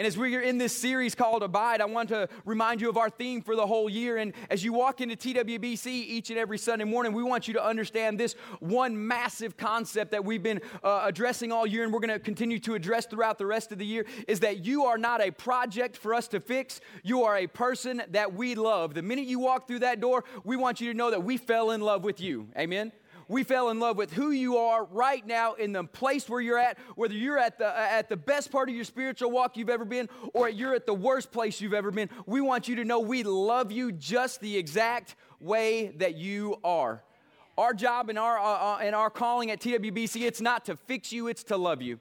And as we're in this series called Abide, I want to remind you of our theme for the whole year. And as you walk into TWBC each and every Sunday morning, we want you to understand this one massive concept that we've been uh, addressing all year and we're going to continue to address throughout the rest of the year is that you are not a project for us to fix. You are a person that we love. The minute you walk through that door, we want you to know that we fell in love with you. Amen we fell in love with who you are right now in the place where you're at, whether you're at the, at the best part of your spiritual walk you've ever been or you're at the worst place you've ever been. We want you to know we love you just the exact way that you are. Our job and our, uh, uh and our calling at TWBC, it's not to fix you, it's to love you.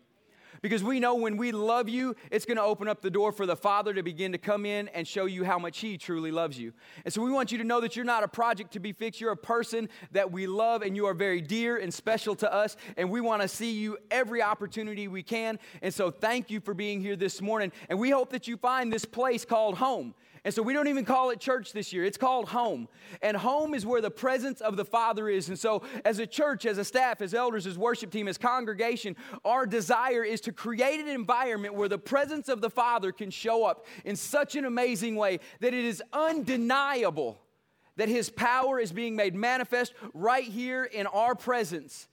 Because we know when we love you, it's going to open up the door for the Father to begin to come in and show you how much He truly loves you. And so we want you to know that you're not a project to be fixed. You're a person that we love and you are very dear and special to us. And we want to see you every opportunity we can. And so thank you for being here this morning. And we hope that you find this place called home. And so we don't even call it church this year. It's called home. And home is where the presence of the Father is. And so, as a church, as a staff, as elders, as worship team, as congregation, our desire is to create an environment where the presence of the Father can show up in such an amazing way that it is undeniable that His power is being made manifest right here in our presence.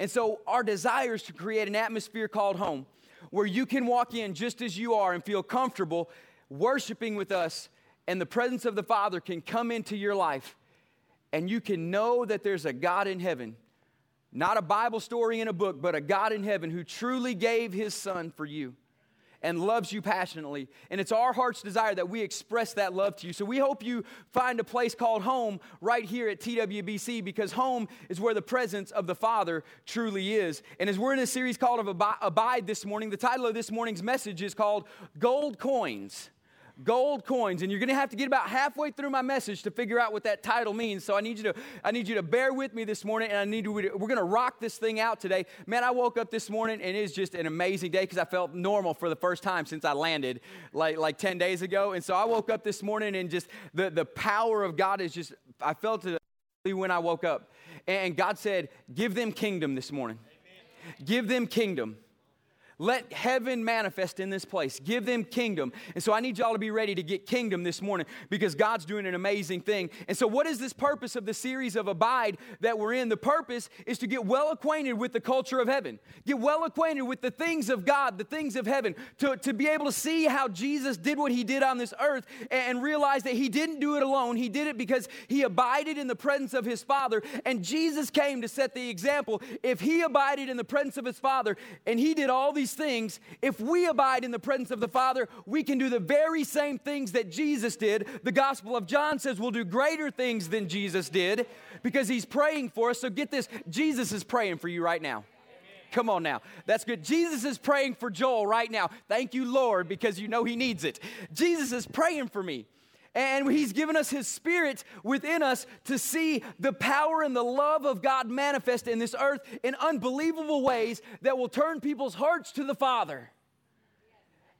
And so, our desire is to create an atmosphere called home where you can walk in just as you are and feel comfortable worshiping with us, and the presence of the Father can come into your life, and you can know that there's a God in heaven. Not a Bible story in a book, but a God in heaven who truly gave his son for you and loves you passionately. And it's our heart's desire that we express that love to you. So we hope you find a place called home right here at TWBC because home is where the presence of the Father truly is. And as we're in a series called Abide this morning, the title of this morning's message is called Gold Coins gold coins and you're going to have to get about halfway through my message to figure out what that title means. So i need you to i need you to bear with me this morning and i need to we're going to rock this thing out today. Man i woke up this morning and it's just an amazing day because i felt normal for the first time since i landed like like 10 days ago. And so i woke up this morning and just the the power of god is just i felt it when i woke up. And god said give them kingdom this morning. Amen. give them kingdom let heaven manifest in this place. Give them kingdom. And so I need y'all to be ready to get kingdom this morning because God's doing an amazing thing. And so, what is this purpose of the series of Abide that we're in? The purpose is to get well acquainted with the culture of heaven, get well acquainted with the things of God, the things of heaven, to, to be able to see how Jesus did what he did on this earth and realize that he didn't do it alone. He did it because he abided in the presence of his Father. And Jesus came to set the example. If he abided in the presence of his Father and he did all these these things, if we abide in the presence of the Father, we can do the very same things that Jesus did. The Gospel of John says we'll do greater things than Jesus did because he's praying for us. So get this Jesus is praying for you right now. Come on now. That's good. Jesus is praying for Joel right now. Thank you, Lord, because you know he needs it. Jesus is praying for me. And He's given us His Spirit within us to see the power and the love of God manifest in this earth in unbelievable ways that will turn people's hearts to the Father.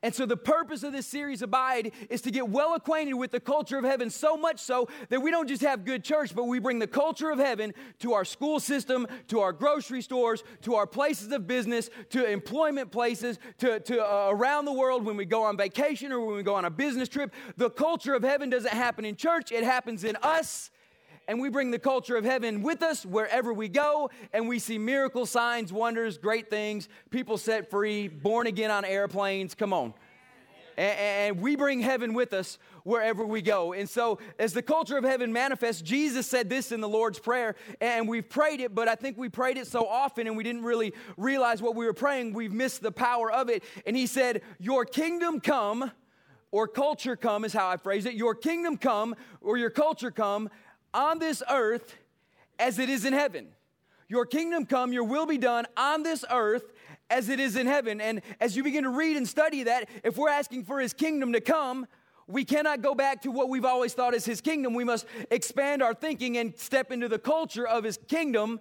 And so, the purpose of this series, Abide, is to get well acquainted with the culture of heaven, so much so that we don't just have good church, but we bring the culture of heaven to our school system, to our grocery stores, to our places of business, to employment places, to, to uh, around the world when we go on vacation or when we go on a business trip. The culture of heaven doesn't happen in church, it happens in us and we bring the culture of heaven with us wherever we go, and we see miracle signs, wonders, great things, people set free, born again on airplanes. Come on. And, we bring heaven with us wherever we go. And so, as the culture of heaven manifests, Jesus said this in the Lord's Prayer, and we've prayed it, but I think we prayed it so often and we didn't really realize what we were praying. We've missed the power of it. And He said, Your kingdom come, or culture come is how I phrase it. Your kingdom come, or your culture come on this earth as it is in heaven. Your kingdom come, your will be done on this earth as it is in heaven. And as you begin to read and study that, if we're asking for his kingdom to come, we cannot go back to what we've always thought is his kingdom. We must expand our thinking and step into the culture of his kingdom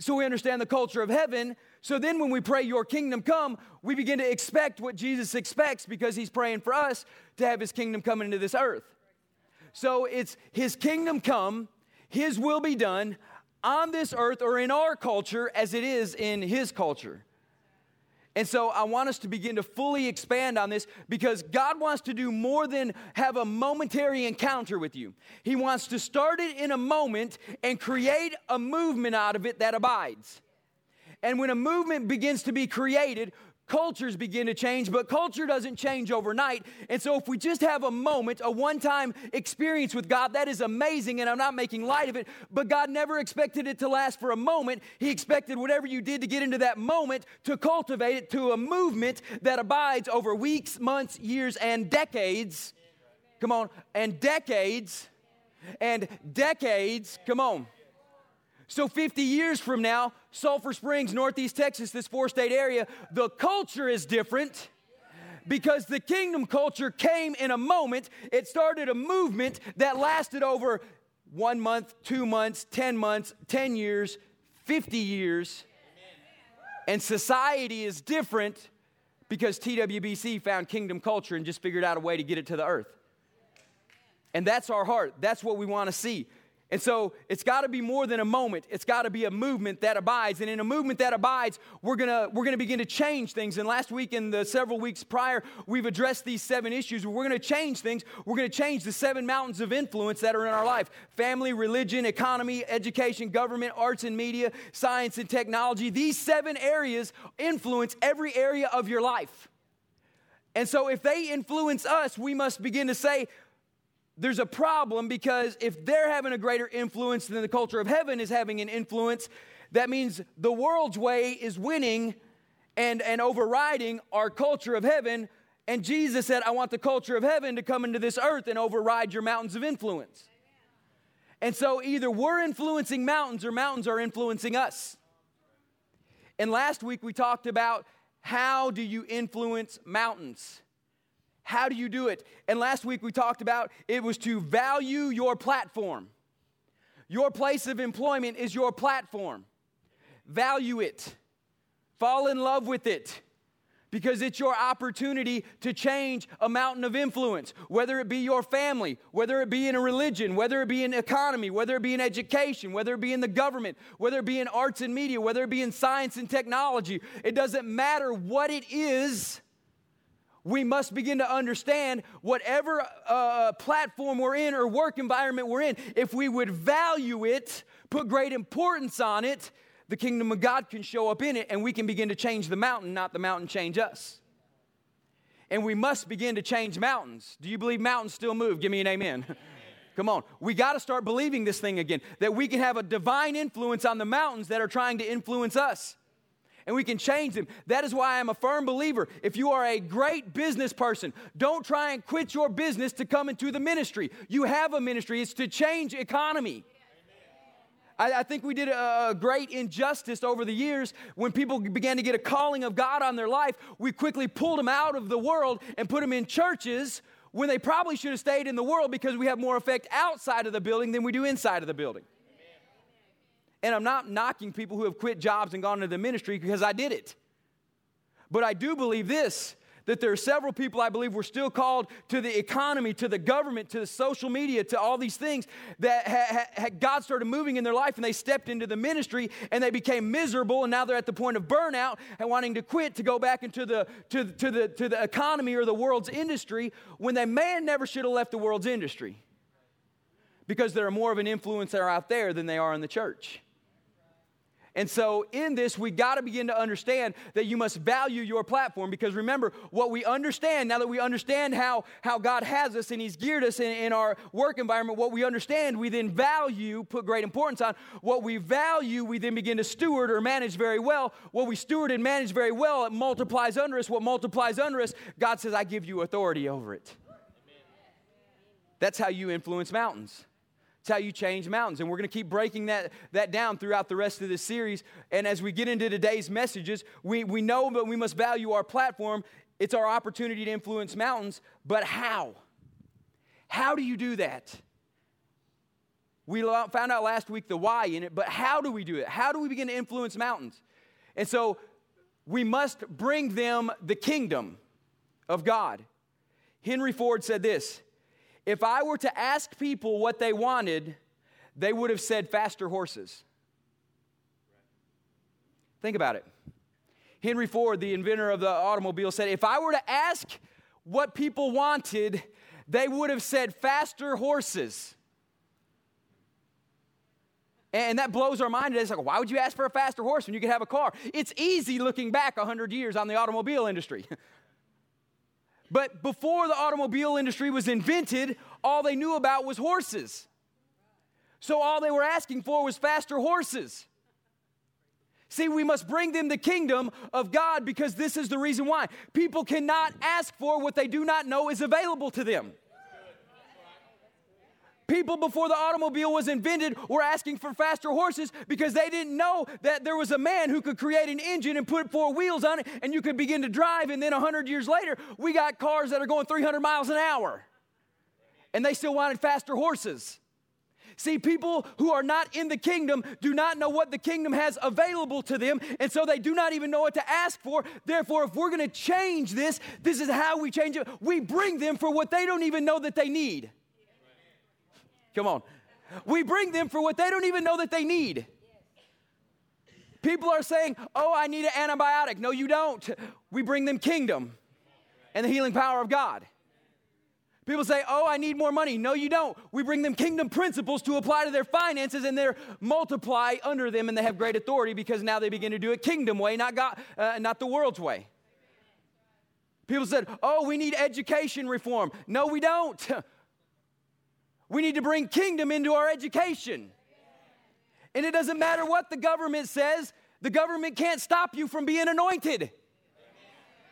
so we understand the culture of heaven. So then, when we pray, Your kingdom come, we begin to expect what Jesus expects because he's praying for us to have his kingdom come into this earth. So it's His kingdom come, His will be done on this earth or in our culture as it is in His culture. And so I want us to begin to fully expand on this because God wants to do more than have a momentary encounter with you. He wants to start it in a moment and create a movement out of it that abides. And when a movement begins to be created, cultures begin to change, but culture doesn't change overnight. And so, if we just have a moment, a one time experience with God, that is amazing, and I'm not making light of it, but God never expected it to last for a moment. He expected whatever you did to get into that moment to cultivate it to a movement that abides over weeks, months, years, and decades. Come on, and decades, and decades. Come on. So, 50 years from now, Sulphur Springs, Northeast Texas, this four state area, the culture is different because the kingdom culture came in a moment. It started a movement that lasted over one month, two months, 10 months, 10 years, 50 years. And society is different because TWBC found kingdom culture and just figured out a way to get it to the earth. And that's our heart. That's what we want to see. And so it's got to be more than a moment. It's got to be a movement that abides. And in a movement that abides, we're going to we're going to begin to change things. And last week and the several weeks prior, we've addressed these seven issues. We're going to change things. We're going to change the seven mountains of influence that are in our life. Family, religion, economy, education, government, arts and media, science and technology. These seven areas influence every area of your life. And so if they influence us, we must begin to say, there's a problem because if they're having a greater influence than the culture of heaven is having an influence, that means the world's way is winning and, and overriding our culture of heaven. And Jesus said, I want the culture of heaven to come into this earth and override your mountains of influence. And so either we're influencing mountains or mountains are influencing us. And last week we talked about how do you influence mountains? How do you do it? And last week we talked about it was to value your platform. Your place of employment is your platform. Value it. Fall in love with it because it's your opportunity to change a mountain of influence, whether it be your family, whether it be in a religion, whether it be in economy, whether it be in education, whether it be in the government, whether it be in arts and media, whether it be in science and technology. It doesn't matter what it is we must begin to understand whatever uh, platform we're in or work environment we're in, if we would value it, put great importance on it, the kingdom of God can show up in it and we can begin to change the mountain, not the mountain change us. And we must begin to change mountains. Do you believe mountains still move? Give me an amen. Come on. We got to start believing this thing again that we can have a divine influence on the mountains that are trying to influence us and we can change them. That is why I'm a firm believer. If you are a great business person, don't try and quit your business to come into the ministry. You have a ministry, it's to change economy. I, I think we did a, a great injustice over the years when people began to get a calling of God on their life. We quickly pulled them out of the world and put them in churches when they probably should have stayed in the world because we have more effect outside of the building than we do inside of the building. And I'm not knocking people who have quit jobs and gone into the ministry because I did it. But I do believe this that there are several people I believe were still called to the economy, to the government, to the social media, to all these things that ha- ha- God started moving in their life and they stepped into the ministry and they became miserable and now they're at the point of burnout and wanting to quit to go back into the, to, to the, to the economy or the world's industry when they may have never should have left the world's industry because they're more of an influencer out there than they are in the church. And so, in this, we got to begin to understand that you must value your platform because remember, what we understand, now that we understand how, how God has us and He's geared us in, in our work environment, what we understand, we then value, put great importance on. What we value, we then begin to steward or manage very well. What we steward and manage very well, it multiplies under us. What multiplies under us, God says, I give you authority over it. That's how you influence mountains. It's how you change mountains. And we're going to keep breaking that, that down throughout the rest of this series. And as we get into today's messages, we, we know that we must value our platform. It's our opportunity to influence mountains. But how? How do you do that? We found out last week the why in it, but how do we do it? How do we begin to influence mountains? And so we must bring them the kingdom of God. Henry Ford said this if I were to ask people what they wanted, they would have said faster horses. Think about it. Henry Ford, the inventor of the automobile, said, If I were to ask what people wanted, they would have said faster horses. And that blows our mind. It's like, why would you ask for a faster horse when you could have a car? It's easy looking back 100 years on the automobile industry. but before the automobile industry was invented, all they knew about was horses. So all they were asking for was faster horses. See, we must bring them the kingdom of God because this is the reason why. People cannot ask for what they do not know is available to them. People before the automobile was invented were asking for faster horses because they didn't know that there was a man who could create an engine and put four wheels on it and you could begin to drive. And then 100 years later, we got cars that are going 300 miles an hour. And they still wanted faster horses. See, people who are not in the kingdom do not know what the kingdom has available to them, and so they do not even know what to ask for. Therefore, if we're going to change this, this is how we change it. We bring them for what they don't even know that they need. Come on. We bring them for what they don't even know that they need. People are saying, Oh, I need an antibiotic. No, you don't. We bring them kingdom and the healing power of God. People say, Oh, I need more money. No, you don't. We bring them kingdom principles to apply to their finances and they multiply under them and they have great authority because now they begin to do it kingdom way, not, God, uh, not the world's way. People said, Oh, we need education reform. No, we don't. We need to bring kingdom into our education. And it doesn't matter what the government says, the government can't stop you from being anointed.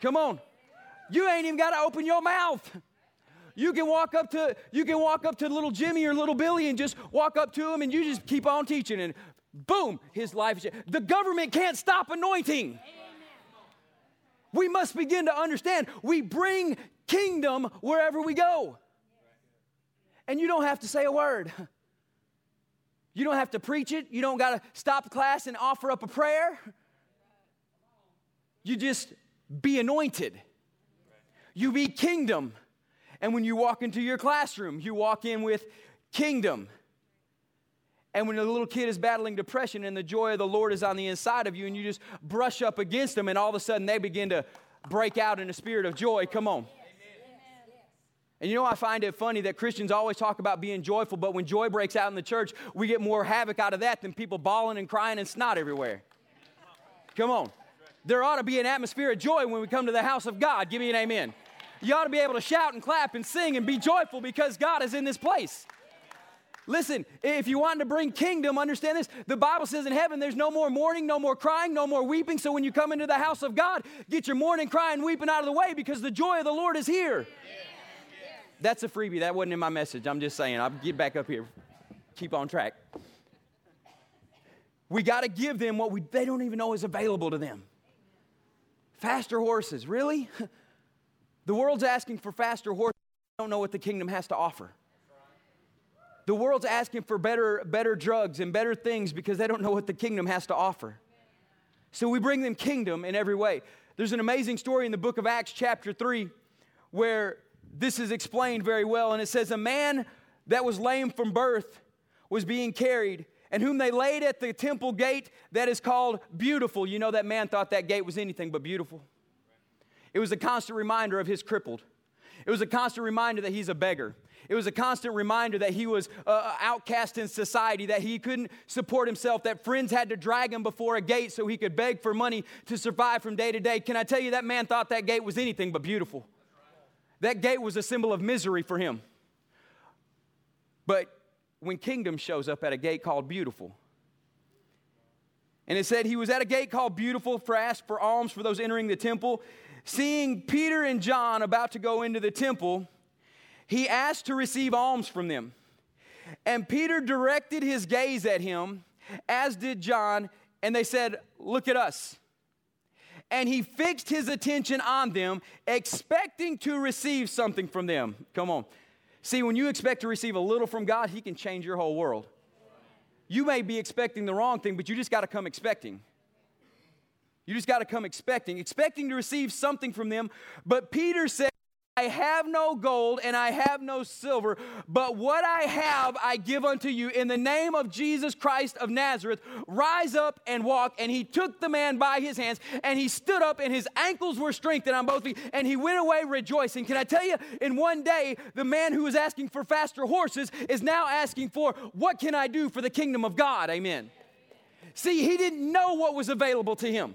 Come on. You ain't even got to open your mouth. You can walk up to you can walk up to little Jimmy or little Billy and just walk up to him and you just keep on teaching and boom, his life is the government can't stop anointing. We must begin to understand we bring kingdom wherever we go. And you don't have to say a word. You don't have to preach it. You don't got to stop class and offer up a prayer. You just be anointed. You be kingdom. And when you walk into your classroom, you walk in with kingdom. And when a little kid is battling depression and the joy of the Lord is on the inside of you, and you just brush up against them, and all of a sudden they begin to break out in a spirit of joy. Come on. And you know, I find it funny that Christians always talk about being joyful, but when joy breaks out in the church, we get more havoc out of that than people bawling and crying and snot everywhere. Come on. There ought to be an atmosphere of joy when we come to the house of God. Give me an amen. You ought to be able to shout and clap and sing and be joyful because God is in this place. Listen, if you want to bring kingdom, understand this. The Bible says in heaven there's no more mourning, no more crying, no more weeping. So when you come into the house of God, get your mourning, crying, weeping out of the way because the joy of the Lord is here. Yeah. That's a freebie. That wasn't in my message. I'm just saying. I'll get back up here. Keep on track. We got to give them what we, they don't even know is available to them. Faster horses, really? The world's asking for faster horses. They don't know what the kingdom has to offer. The world's asking for better, better drugs and better things because they don't know what the kingdom has to offer. So we bring them kingdom in every way. There's an amazing story in the book of Acts, chapter 3, where this is explained very well. And it says, A man that was lame from birth was being carried, and whom they laid at the temple gate that is called Beautiful. You know, that man thought that gate was anything but beautiful. It was a constant reminder of his crippled. It was a constant reminder that he's a beggar. It was a constant reminder that he was uh, uh outcast in society, that he couldn't support himself, that friends had to drag him before a gate so he could beg for money to survive from day to day. Can I tell you, that man thought that gate was anything but beautiful? That gate was a symbol of misery for him. But when kingdom shows up at a gate called beautiful, and it said he was at a gate called beautiful for ask for alms for those entering the temple. Seeing Peter and John about to go into the temple, he asked to receive alms from them. And Peter directed his gaze at him, as did John, and they said, Look at us and he fixed his attention on them, expecting to receive something from them. Come on. See, when you expect to receive a little from God, he can change your whole world. You may be expecting the wrong thing, but you just got to come expecting. You just got to come expecting, expecting to receive something from them. But Peter said, I have no gold and I have no silver, but what I have I give unto you. In the name of Jesus Christ of Nazareth, rise up and walk. And he took the man by his hands and he stood up and his ankles were strengthened on both feet and he went away rejoicing. Can I tell you, in one day, the man who was asking for faster horses is now asking for, What can I do for the kingdom of God? Amen. See, he didn't know what was available to him.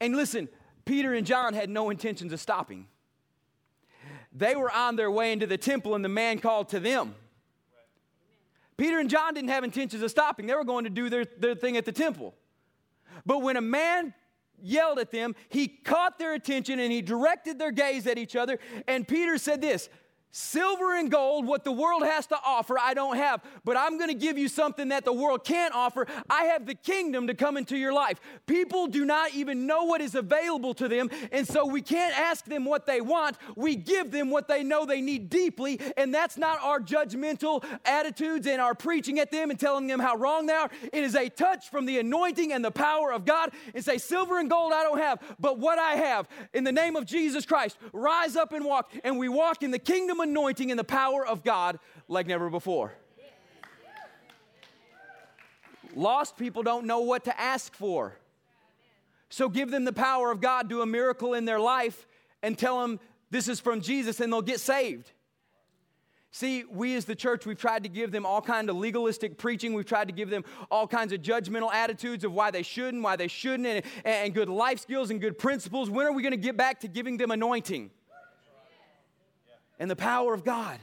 And listen, Peter and John had no intentions of stopping. They were on their way into the temple, and the man called to them. Peter and John didn't have intentions of stopping, they were going to do their, their thing at the temple. But when a man yelled at them, he caught their attention and he directed their gaze at each other. And Peter said this Silver and gold, what the world has to offer, I don't have, but I'm going to give you something that the world can't offer. I have the kingdom to come into your life. People do not even know what is available to them, and so we can't ask them what they want. We give them what they know they need deeply, and that's not our judgmental attitudes and our preaching at them and telling them how wrong they are. It is a touch from the anointing and the power of God and say, Silver and gold I don't have, but what I have, in the name of Jesus Christ, rise up and walk, and we walk in the kingdom anointing and the power of God like never before. Lost people don't know what to ask for. So give them the power of God, do a miracle in their life, and tell them this is from Jesus, and they'll get saved. See, we as the church, we've tried to give them all kind of legalistic preaching. We've tried to give them all kinds of judgmental attitudes of why they should and why they shouldn't, and, and good life skills and good principles. When are we going to get back to giving them anointing? And the power of God.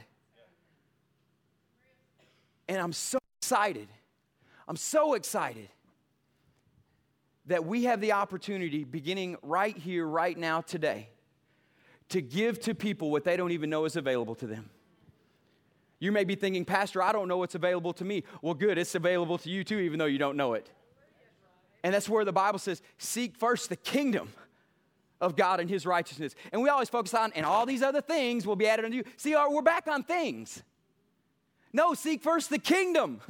And I'm so excited. I'm so excited that we have the opportunity, beginning right here, right now, today, to give to people what they don't even know is available to them. You may be thinking, Pastor, I don't know what's available to me. Well, good, it's available to you too, even though you don't know it. And that's where the Bible says, seek first the kingdom of God and His righteousness. And we always focus on, and all these other things will be added unto you. See, we're back on things. No, seek first the kingdom.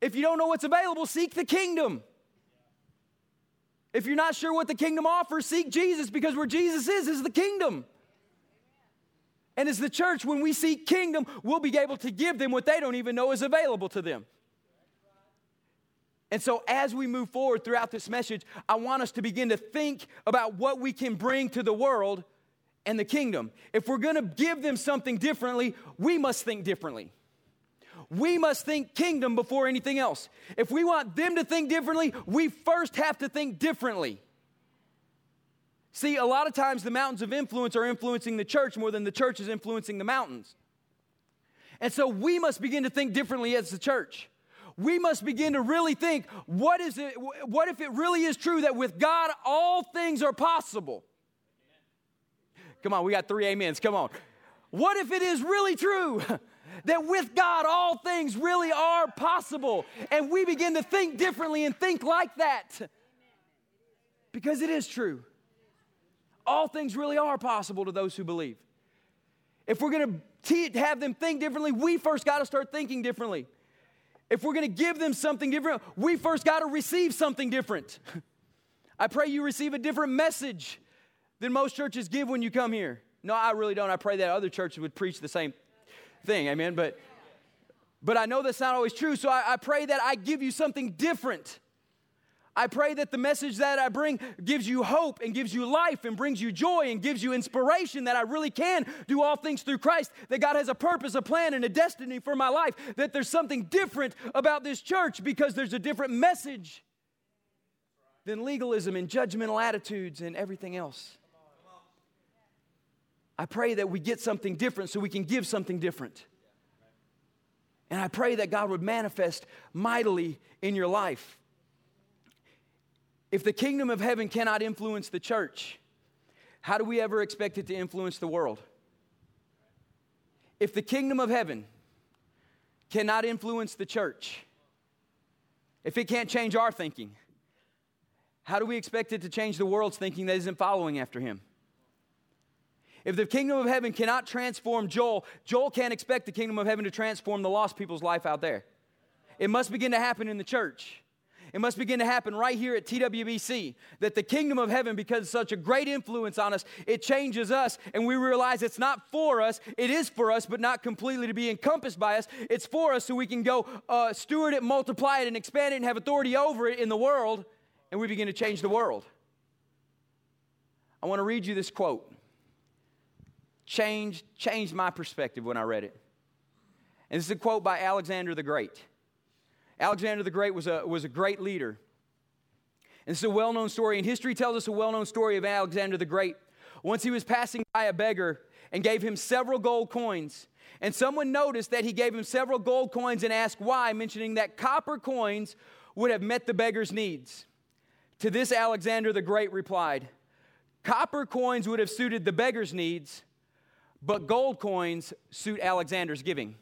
If you don't know what's available, seek the kingdom. If you're not sure what the kingdom offers, seek Jesus because where Jesus is, is the kingdom. And as the church, when we seek kingdom, we'll be able to give them what they don't even know is available to them. And so, as we move forward throughout this message, I want us to begin to think about what we can bring to the world and the kingdom. If we're gonna give them something differently, we must think differently. We must think kingdom before anything else. If we want them to think differently, we first have to think differently. See, a lot of times the mountains of influence are influencing the church more than the church is influencing the mountains. And so we must begin to think differently as the church we must begin to really think what is it what if it really is true that with God all things are possible? Come on, we got three amens. Come on. What if it is really true that with God all things really are possible and we begin to think differently and think like that? Because it is true. All things really are possible to those who believe. If we're going to have them think differently, we first got to start thinking differently. If we're going to give them something different, we first got to receive something different. I pray you receive a different message than most churches give when you come here. No, I really don't. I pray that other churches would preach the same thing. Amen. But but I know that's not always true. So I, I pray that I give you something different. I pray that the message that I bring gives you hope and gives you life and brings you joy and gives you inspiration that I really can do all things through Christ, that God has a purpose, a plan, and a destiny for my life, that there's something different about this church because there's a different message than legalism and judgmental attitudes and everything else. I pray that we get something different so we can give something different. And I pray that God would manifest mightily in your life. If the kingdom of heaven cannot influence the church, how do we ever expect it to influence the world? If the kingdom of heaven cannot influence the church, if it can't change our thinking, how do we expect it to change the world's thinking that isn't following after him? If the kingdom of heaven cannot transform Joel, Joel can't expect the kingdom of heaven to transform the lost people's life out there. It must begin to happen in the church. It must begin to happen right here at TWBC. That the kingdom of heaven, because such a great influence on us, it changes us, and we realize it's not for us. It is for us, but not completely to be encompassed by us. It's for us so we can go uh, steward it, multiply it, and expand it, and have authority over it in the world, and we begin to change the world. I want to read you this quote. Changed, changed my perspective when I read it. And this is a quote by Alexander the Great. Alexander the Great was a, was a great leader. And it's a well known story, and history tells us a well known story of Alexander the Great. Once he was passing by a beggar and gave him several gold coins. And someone noticed that he gave him several gold coins and asked why, mentioning that copper coins would have met the beggar's needs. To this, Alexander the Great replied, Copper coins would have suited the beggar's needs, but gold coins suit Alexander's giving.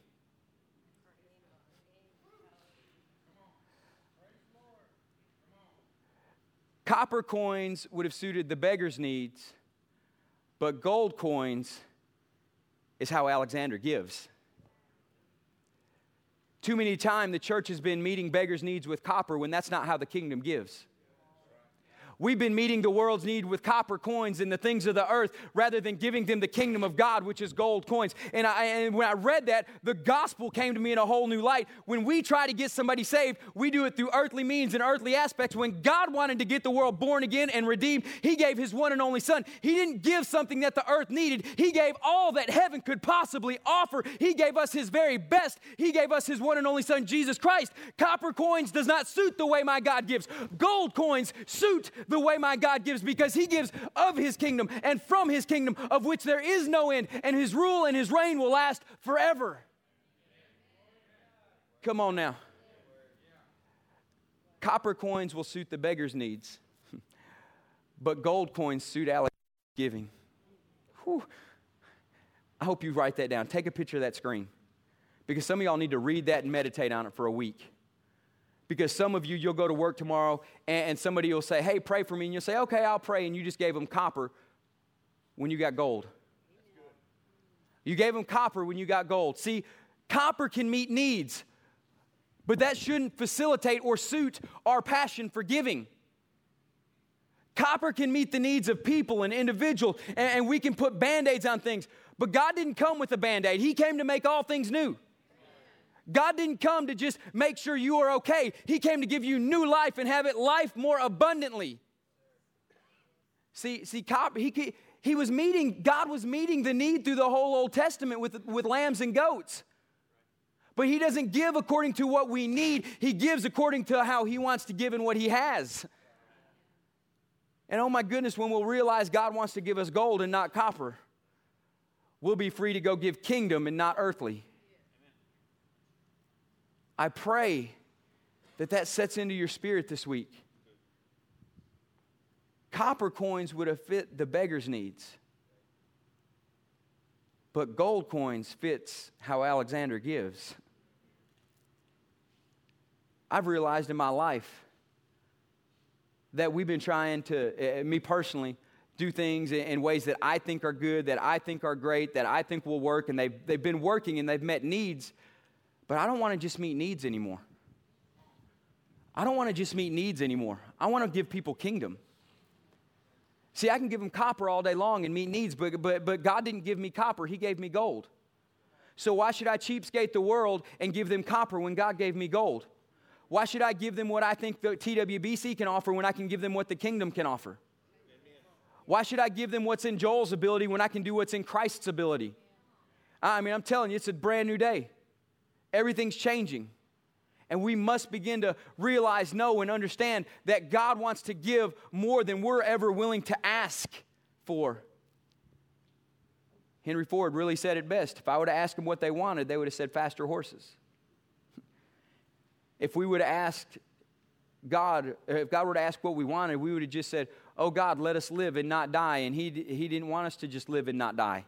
Copper coins would have suited the beggar's needs, but gold coins is how Alexander gives. Too many times the church has been meeting beggars' needs with copper when that's not how the kingdom gives. We've been meeting the world's need with copper coins and the things of the earth rather than giving them the kingdom of God, which is gold coins. And, I, and when I read that, the gospel came to me in a whole new light. When we try to get somebody saved, we do it through earthly means and earthly aspects. When God wanted to get the world born again and redeemed, He gave His one and only Son. He didn't give something that the earth needed, He gave all that heaven could possibly offer. He gave us His very best. He gave us His one and only Son, Jesus Christ. Copper coins does not suit the way my God gives, gold coins suit the way my God gives because he gives of his kingdom and from his kingdom of which there is no end, and his rule and his reign will last forever. Come on now. Copper coins will suit the beggar's needs, but gold coins suit Alex giving. Whew. I hope you write that down. Take a picture of that screen because some of y'all need to read that and meditate on it for a week. Because some of you, you'll go to work tomorrow and, somebody will say, Hey, pray for me. And you'll say, Okay, I'll pray. And you just gave them copper when you got gold. You gave them copper when you got gold. See, copper can meet needs, but that shouldn't facilitate or suit our passion for giving. Copper can meet the needs of people and individuals, and, we can put band aids on things. But God didn't come with a band aid, He came to make all things new. God didn't come to just make sure you are okay. He came to give you new life and have it life more abundantly. See, see, he, he was meeting, God was meeting the need through the whole Old Testament with, with lambs and goats. But he doesn't give according to what we need, he gives according to how he wants to give and what he has. And oh my goodness, when we'll realize God wants to give us gold and not copper, we'll be free to go give kingdom and not earthly. I pray that that sets into your spirit this week. Copper coins would have fit the beggar's needs. But gold coins fits how Alexander gives. I've realized in my life that we've been trying to, uh, me personally, do things in ways that I think are good, that I think are great, that I think will work, and they've, they've been working and they've met needs but I don't want to just meet needs anymore. I don't want to just meet needs anymore. I want to give people kingdom. See, I can give them copper all day long and meet needs, but, but, but God didn't give me copper, He gave me gold. So why should I cheapskate the world and give them copper when God gave me gold? Why should I give them what I think the TWBC can offer when I can give them what the kingdom can offer? Why should I give them what's in Joel's ability when I can do what's in Christ's ability? I mean, I'm telling you, it's a brand new day. Everything's changing. And we must begin to realize, know, and understand that God wants to give more than we're ever willing to ask for. Henry Ford really said it best. If I would have asked them what they wanted, they would have said faster horses. If we would have asked God, if God were to ask what we wanted, we would have just said, Oh God, let us live and not die. And He, he didn't want us to just live and not die.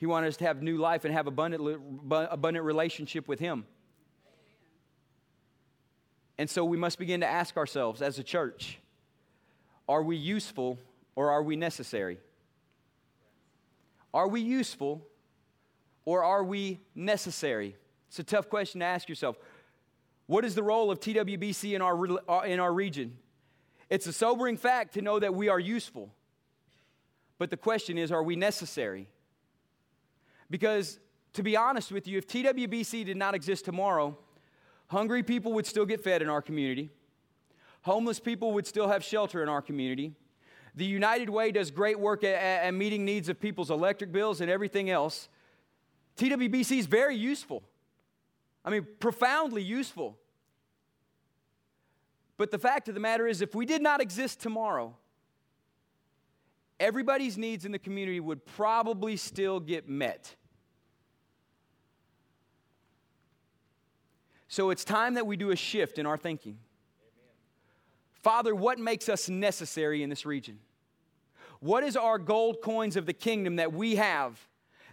He wanted us to have new life and have abundant, abundant relationship with Him. And so we must begin to ask ourselves as a church are we useful or are we necessary? Are we useful or are we necessary? It's a tough question to ask yourself. What is the role of TWBC in our, uh, in our region? It's a sobering fact to know that we are useful. But the question is, are we necessary? Because to be honest with you, if TWBC did not exist tomorrow, hungry people would still get fed in our community. Homeless people would still have shelter in our community. The United Way does great work at, at meeting needs of people's electric bills and everything else. TWBC is very useful. I mean, profoundly useful. But the fact of the matter is, if we did not exist tomorrow, everybody's needs in the community would probably still get met. So it's time that we do a shift in our thinking. Father, what makes us necessary in this region? What is our gold coins of the kingdom that we have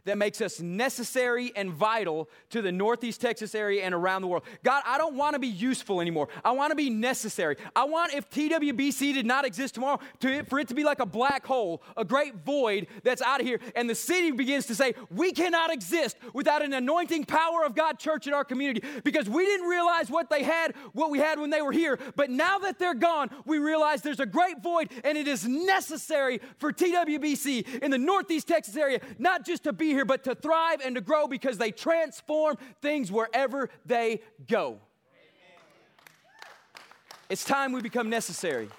that makes us necessary and vital to the Northeast Texas area and around the world. God, I don't want to be useful anymore. I want to be necessary. I want, if TWBC did not exist tomorrow, to, for it to be like a black hole, a great void that's out of here. And the city begins to say, we cannot exist without an anointing power of God church in our community because we didn't realize what they had, what we had when they were here. But now that they're gone, we realize there's a great void and it is necessary for TWBC in the Northeast Texas area, not just to be here, but to thrive and to grow because they transform things wherever they go. It's time we become necessary.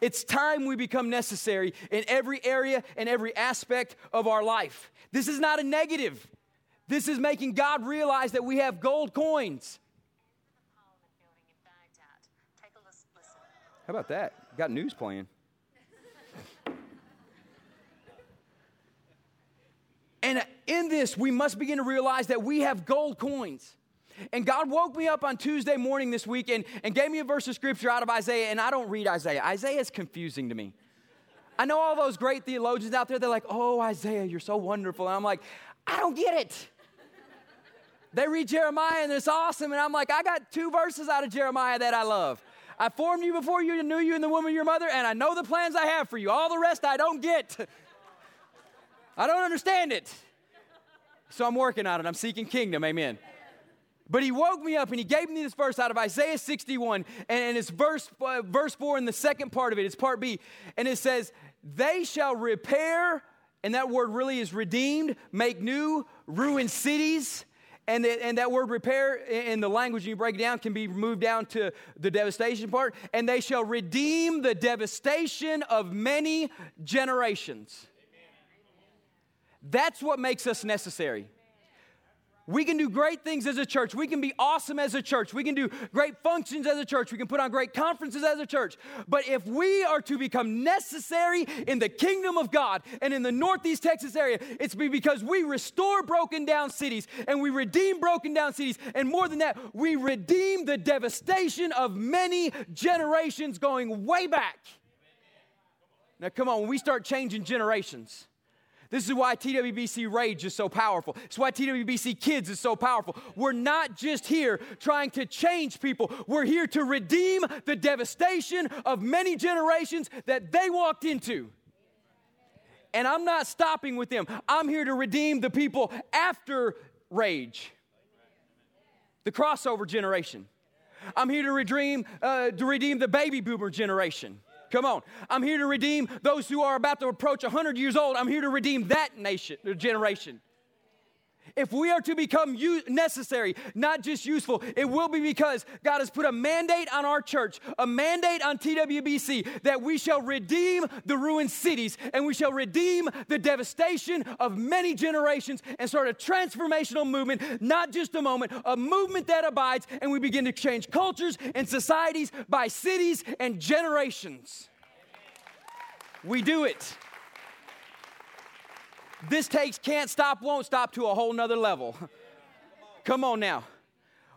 It's time we become necessary in every area and every aspect of our life. This is not a negative. This is making God realize that we have gold coins. How about that? Got news playing. And in this, we must begin to realize that we have gold coins. And God woke me up on Tuesday morning this week and, and gave me a verse of scripture out of Isaiah, and I don't read Isaiah. Isaiah is confusing to me. I know all those great theologians out there, they're like, oh, Isaiah, you're so wonderful. And I'm like, I don't get it. They read Jeremiah and it's awesome, and I'm like, I got two verses out of Jeremiah that I love. I formed you before you knew you in the womb of your mother, and I know the plans I have for you. All the rest I don't get. I don't understand it. So I'm working on it. I'm seeking kingdom. Amen. But he woke me up and he gave me this verse out of Isaiah 61, and it's verse, uh, verse 4 in the second part of it. It's part B. And it says, They shall repair, and that word really is redeemed, make new, ruin cities. And, and that word repair in the language, you break down, can be moved down to the devastation part. And they shall redeem the devastation of many generations. That's what makes us necessary. We can do great things as a church. We can be awesome as a church. We can do great functions as a church. We can put on great conferences as a church. But if we are to become necessary in the kingdom of God and in the Northeast Texas area, it's because we restore broken down cities and we redeem broken down cities. And more than that, we redeem the devastation of many generations going way back. Now, come on, when we start changing generations, this is why TWBC Rage is so powerful. It's why TWBC Kids is so powerful. We're not just here trying to change people, we're here to redeem the devastation of many generations that they walked into. And I'm not stopping with them, I'm here to redeem the people after Rage, the crossover generation. I'm here to redeem, uh, to redeem the baby boomer generation. Come on. I'm here to redeem those who are about to approach 100 years old. I'm here to redeem that nation, generation. If we are to become necessary, not just useful, it will be because God has put a mandate on our church, a mandate on TWBC that we shall redeem the ruined cities and we shall redeem the devastation of many generations and start a transformational movement, not just a moment, a movement that abides, and we begin to change cultures and societies by cities and generations. We do it. This takes can't stop, won't stop to a whole nother level. Come on now.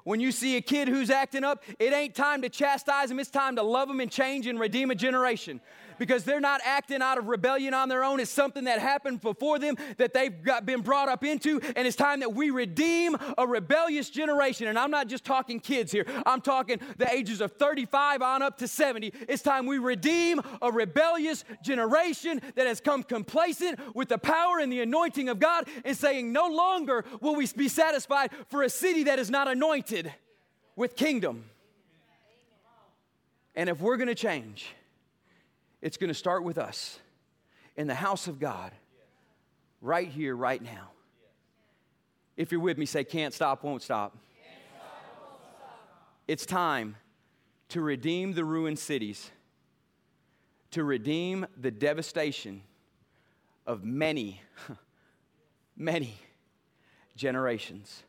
When you see a kid who's acting up, it ain't time to chastise them, it's time to love them and change and redeem a generation because they're not acting out of rebellion on their own. It's something that happened before them that they've got, been brought up into, and it's time that we redeem a rebellious generation. And I'm not just talking kids here, I'm talking the ages of 35 on up to 70. It's time we redeem a rebellious generation that has come complacent with the power and the anointing of God and saying, No longer will we be satisfied for a city that is not anointed. with kingdom. And if we're going to change, it's going to start with us in the house of God, right here, right now. If you're with me, say, can't stop, won't stop. It's time to redeem the ruined cities, to redeem the devastation of many, many generations.